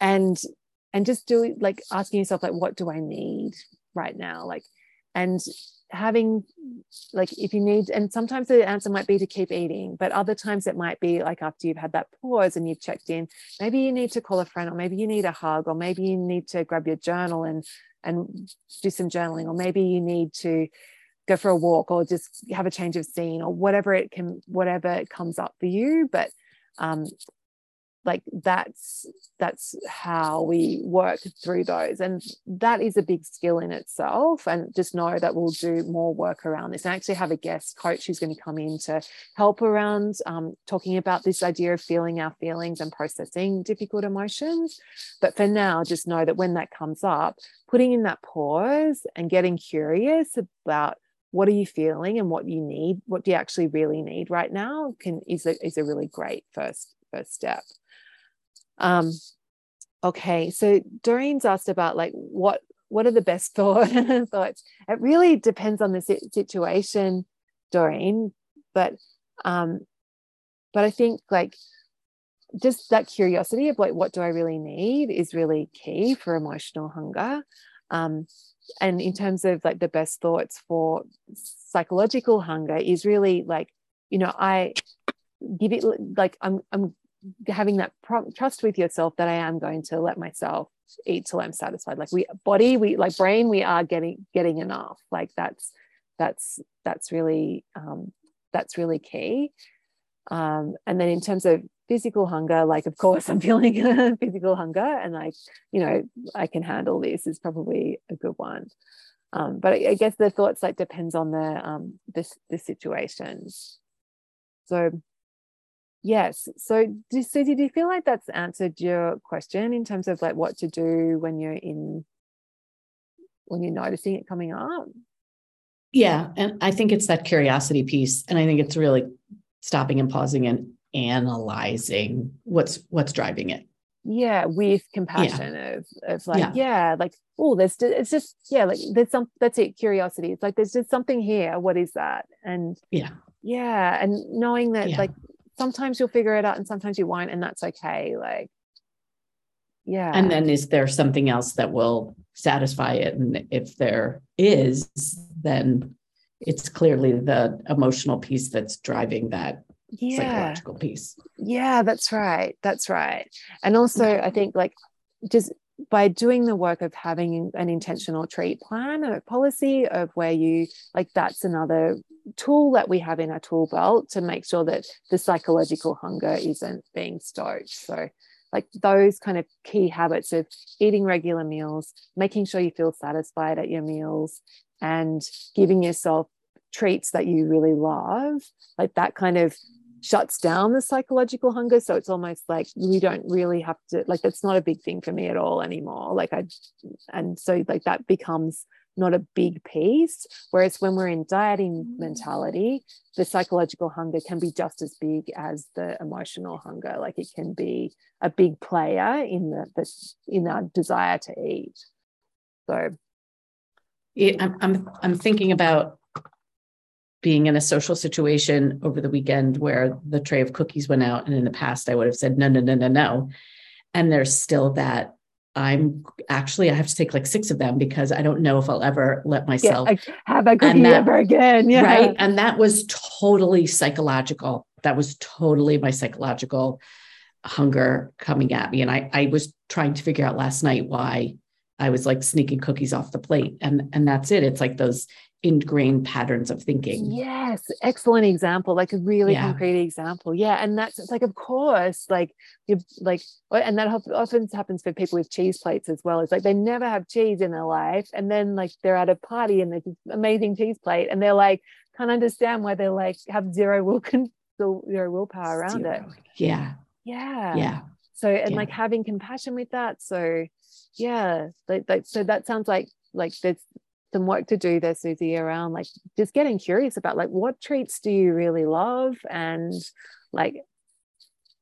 and and just do like asking yourself like what do i need right now? Like and having like if you need and sometimes the answer might be to keep eating but other times it might be like after you've had that pause and you've checked in maybe you need to call a friend or maybe you need a hug or maybe you need to grab your journal and and do some journaling or maybe you need to go for a walk or just have a change of scene or whatever it can whatever comes up for you. But um like that's that's how we work through those. And that is a big skill in itself and just know that we'll do more work around this. And actually have a guest coach who's going to come in to help around um, talking about this idea of feeling our feelings and processing difficult emotions. But for now just know that when that comes up putting in that pause and getting curious about what are you feeling and what you need what do you actually really need right now can is a, is a really great first first step um, okay, so Doreen's asked about like what what are the best thought, thoughts? It really depends on the situation, Doreen. But um, but I think like just that curiosity of like what do I really need is really key for emotional hunger. Um, and in terms of like the best thoughts for psychological hunger is really like you know I give it like I'm I'm having that trust with yourself that I am going to let myself eat till I'm satisfied. Like we body, we like brain, we are getting getting enough. Like that's that's that's really um, that's really key. Um, and then in terms of physical hunger, like of course I'm feeling physical hunger, and like you know I can handle this is probably a good one. Um, but I, I, guess the thoughts like depends on the um, this the situations. So Yes. So, do, Susie, do you feel like that's answered your question in terms of like what to do when you're in, when you're noticing it coming up? Yeah. And I think it's that curiosity piece. And I think it's really stopping and pausing and analyzing what's what's driving it yeah with compassion yeah. of of like yeah, yeah like oh there's it's just yeah like there's some that's it curiosity it's like there's just something here what is that and yeah yeah and knowing that yeah. like sometimes you'll figure it out and sometimes you won't and that's okay like yeah. And then is there something else that will satisfy it? And if there is then it's clearly the emotional piece that's driving that yeah. psychological piece. Yeah that's right that's right. And also i think like just by doing the work of having an intentional treat plan a policy of where you like that's another tool that we have in our tool belt to make sure that the psychological hunger isn't being stoked. So like those kind of key habits of eating regular meals making sure you feel satisfied at your meals and giving yourself treats that you really love like that kind of shuts down the psychological hunger. So it's almost like we don't really have to like that's not a big thing for me at all anymore. Like i and so like that becomes not a big piece. Whereas when we're in dieting mentality the psychological hunger can be just as big as the emotional hunger. Like it can be a big player in the, the in our desire to eat. So yeah, I'm, I'm i'm thinking about being in a social situation over the weekend where the tray of cookies went out. And in the past, I would have said, no, no, no, no, no. And there's still that I'm actually, I have to take like six of them because I don't know if I'll ever let myself yeah, have a cookie that, ever again. Yeah. Right. And that was totally psychological. That was totally my psychological hunger coming at me. And I, I was trying to figure out last night why I was like sneaking cookies off the plate. And, and that's it. It's like those ingrained patterns of thinking. Yes, excellent example, like a really yeah. concrete example. Yeah, and that's it's like, of course, like you like, and that often happens for people with cheese plates as well. It's like they never have cheese in their life, and then like they're at a party and there's this amazing cheese plate, and they're like can't understand why they're like have zero will zero willpower around zero. it. Yeah, yeah, yeah. So and yeah. like having compassion with that. So yeah, like, like so that sounds like like there's some work to do there, Susie, around like just getting curious about like what treats do you really love and like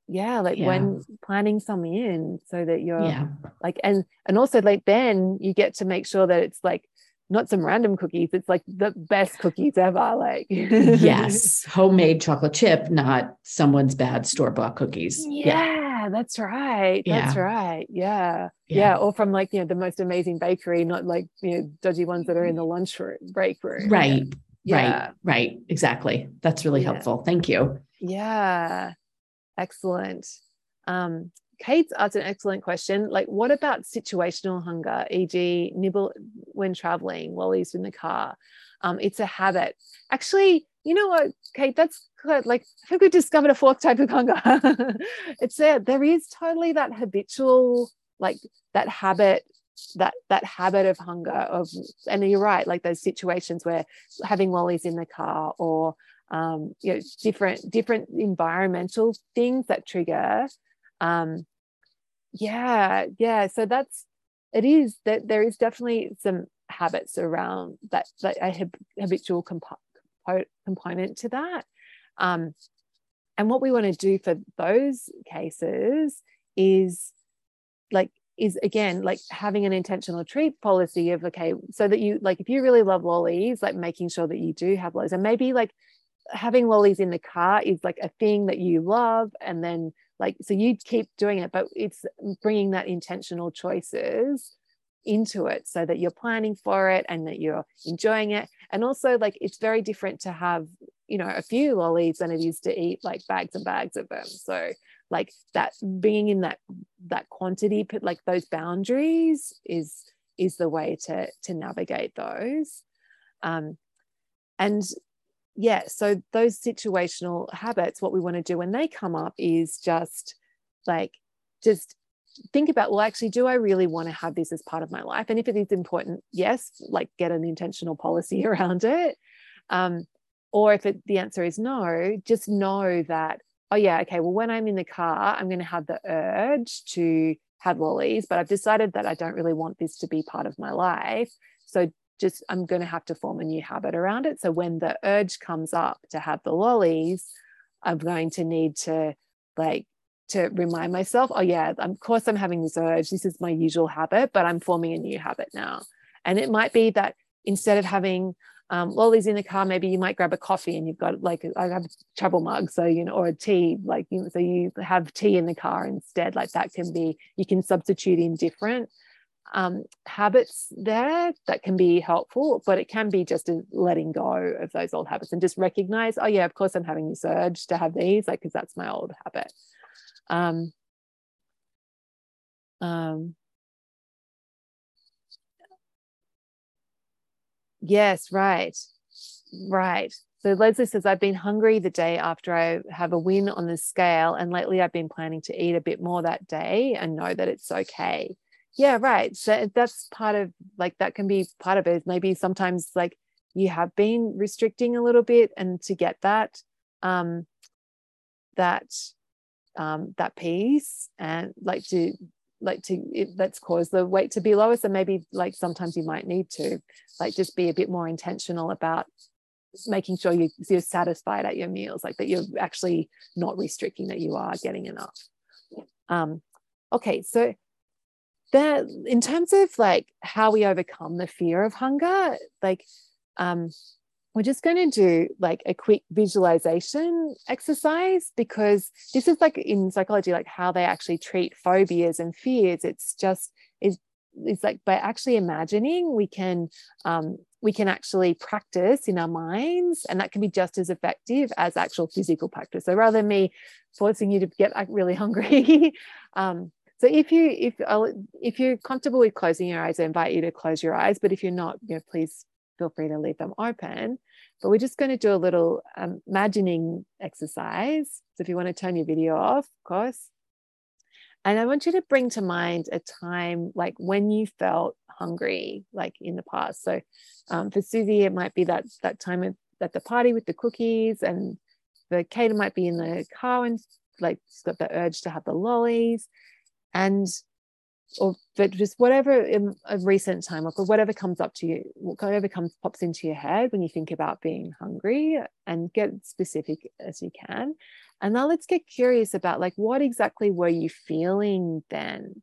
yeah like yeah. when planning some in so that you're yeah. like and and also like then you get to make sure that it's like not some random cookies it's like the best cookies ever like yes homemade chocolate chip not someone's bad store bought cookies yeah. yeah that's right. Yeah. That's right. Yeah. yeah. yeah. Or from like, you know, the most amazing bakery, not like, you know, dodgy ones that are in the lunch room, break room. Right. Yeah. Right. Right. Exactly. That's really helpful. Thank you. Yeah. Excellent. Um, Kate's asked an excellent question. Like, what about situational hunger, e.g., nibble when traveling while he's in the car? Um, it's a habit. Actually, you know what, Kate? That's good. Like, I think we discovered a fourth type of hunger. it's there. There is totally that habitual, like that habit, that that habit of hunger of, and you're right. Like those situations where having lollies in the car or um, you know different different environmental things that trigger. Um, yeah, yeah. So that's it. Is that there is definitely some habits around that that a habitual comp- component to that. Um, and what we want to do for those cases is like is again like having an intentional treat policy of okay so that you like if you really love lollies like making sure that you do have lollies and maybe like having lollies in the car is like a thing that you love and then like so you keep doing it but it's bringing that intentional choices into it so that you're planning for it and that you're enjoying it. And also like it's very different to have you know a few lollies than it is to eat like bags and bags of them. So like that being in that that quantity but like those boundaries is is the way to to navigate those. Um and yeah so those situational habits what we want to do when they come up is just like just think about well actually do i really want to have this as part of my life? And if it is important yes like get an intentional policy around it. Um, or if it, the answer is no just know that oh yeah okay well when i'm in the car i'm going to have the urge to have lollies but i've decided that i don't really want this to be part of my life. So just i'm going to have to form a new habit around it so when the urge comes up to have the lollies i'm going to need to like to remind myself, oh yeah, of course I'm having this urge. This is my usual habit, but I'm forming a new habit now. And it might be that instead of having um, lollies in the car, maybe you might grab a coffee and you've got like I have a travel mug, so you know, or a tea, like you so you have tea in the car instead. Like that can be you can substitute in different um, habits there that can be helpful, but it can be just letting go of those old habits and just recognize, oh yeah, of course I'm having this urge to have these, like because that's my old habit. Um, um, yes, right, right. So Leslie says, I've been hungry the day after I have a win on the scale, and lately I've been planning to eat a bit more that day and know that it's okay. Yeah, right. So that's part of like that can be part of it. Maybe sometimes like you have been restricting a little bit, and to get that, um, that um, that piece and like to like to it, let's cause the weight to be lower so maybe like sometimes you might need to like just be a bit more intentional about making sure you, you're satisfied at your meals like that you're actually not restricting that you are getting enough um okay so that in terms of like how we overcome the fear of hunger like um we're just going to do like a quick visualization exercise because this is like in psychology like how they actually treat phobias and fears. It's just is it's like by actually imagining we can um, we can actually practice in our minds and that can be just as effective as actual physical practice. So rather than me forcing you to get like really hungry um, so if you if if you're comfortable with closing your eyes i invite you to close your eyes but if you're not you know please feel free to leave them open. But we're just going to do a little um, imagining exercise. So if you want to turn your video off, of course. And I want you to bring to mind a time like when you felt hungry, like in the past. So um, for Susie, it might be that that time at the party with the cookies, and for Kate, it might be in the car and like she's got the urge to have the lollies. And or but just whatever in a recent time or whatever comes up to you whatever comes pops into your head when you think about being hungry and get specific as you can. And now let's get curious about like what exactly were you feeling then?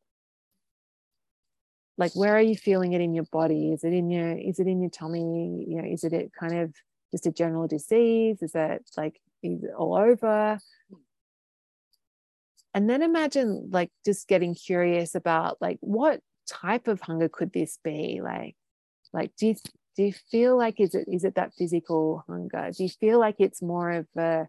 Like where are you feeling it in your body? Is it in your is it in your tummy? You know is it kind of just a general disease? Is it like is it all over and then imagine like just getting curious about like what type of hunger could this be? Like like do you do you feel like is it is it that physical hunger? Do you feel like it's more of a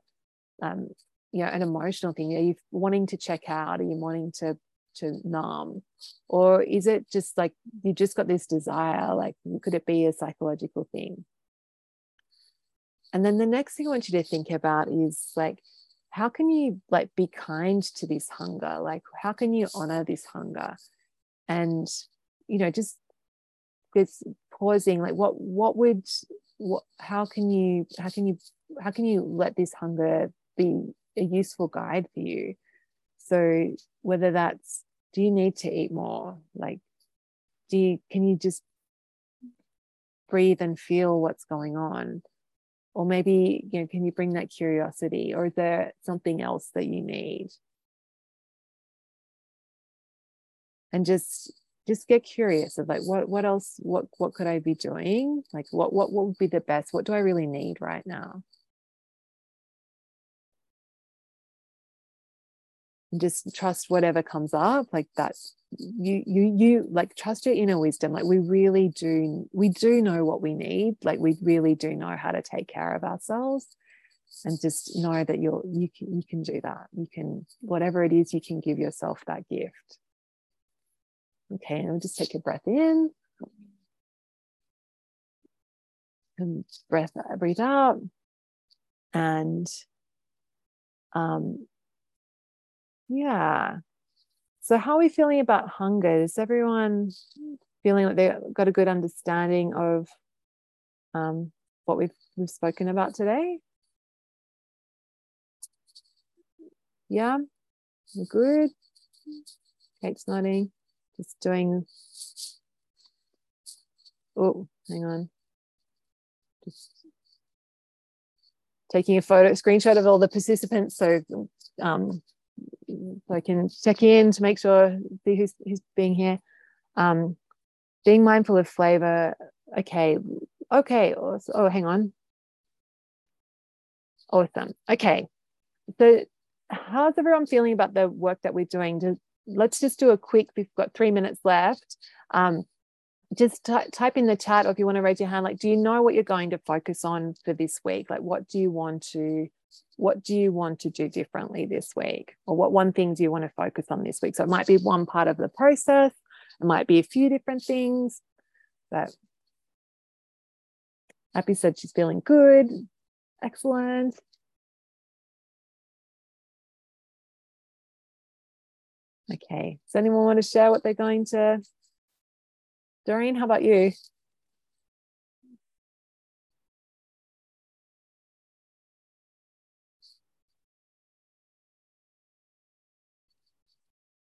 um you know an emotional thing? Are you wanting to check out? Are you wanting to to numb? Or is it just like you just got this desire like could it be a psychological thing? And then the next thing i want you to think about is like how can you like be kind to this hunger? Like how can you honor this hunger? And you know just it's pausing like what what would what how can you how can you how can you let this hunger be a useful guide for you? So whether that's do you need to eat more? Like do you can you just breathe and feel what's going on or maybe you know can you bring that curiosity or is there something else that you need? And just just get curious of like what what else what what could i be doing? Like what what, what would be the best? What do i really need right now and just trust whatever comes up like that you you you like trust your inner wisdom. Like we really do we do know what we need. Like we really do know how to take care of ourselves and just know that you're you can you can do that. You can whatever it is you can give yourself that gift. Okay and we'll just take a breath in. And breath breathe out. And um yeah so how are we feeling about hunger is everyone feeling like they've got a good understanding of um, what we've we've spoken about today Yeah, You're good. Kate's nodding. Just doing. Oh, hang on. Just taking a photo, screenshot of all the participants, so um, so I can check in to make sure who's who's being here. Um, being mindful of flavor. Okay, okay. Oh, oh hang on. Awesome. Okay, so how's everyone feeling about the work that we're doing? Let's just do a quick, we've got three minutes left. Um, just type in the chat or if you want to raise your hand, like, do you know what you're going to focus on for this week? Like, what do you want to, what do you want to do differently this week? Or what one thing do you want to focus on this week? So it might be one part of the process, it might be a few different things, but Happy said she's feeling good. Excellent. Okay. Does anyone want to share what they're going to? Doreen, how about you?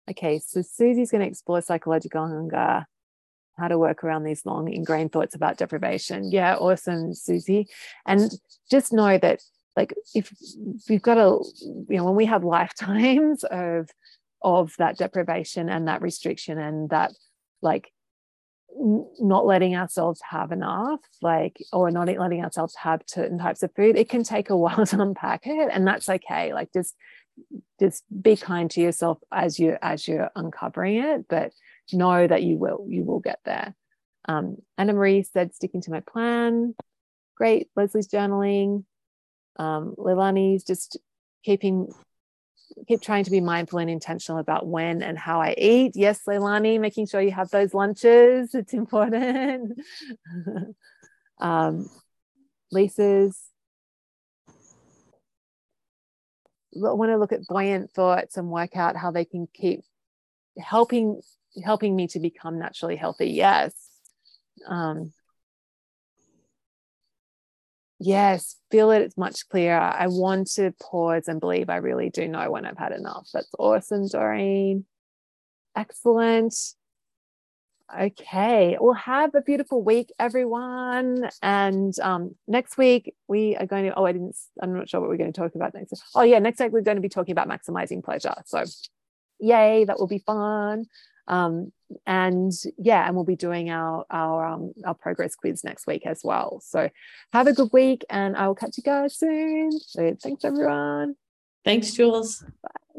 Okay, so Susie's going to explore psychological hunger, how to work around these long ingrained thoughts about deprivation. Yeah, awesome, Susie. And just know that, like, if we've got a, you know, when we have lifetimes of of that deprivation and that restriction and that like not letting ourselves have enough like or not letting ourselves have certain types of food it can take a while to unpack it and that's okay like just just be kind to yourself as you as you're uncovering it but know that you will you will get there um, anna marie said sticking to my plan great leslie's journaling um, leilani's just keeping keep trying to be mindful and intentional about when and how I eat. Yes, Leilani, making sure you have those lunches. It's important. um, Lisa's I want to look at buoyant thoughts and work out how they can keep helping helping me to become naturally healthy. Yes. Um, yes, feel it. It's much clearer. I want to pause and believe I really do know when I've had enough. That's awesome, Doreen. Excellent. Okay, well, have a beautiful week, everyone. And um, next week we are going to. Oh, I didn't. I'm not sure what we're going to talk about next. Oh, yeah, next week we're going to be talking about maximizing pleasure. So, yay, that will be fun. Um, and yeah, and we'll be doing our our um, our progress quiz next week as well. So have a good week, and I will catch you guys soon. So thanks everyone. Thanks, Jules. Bye.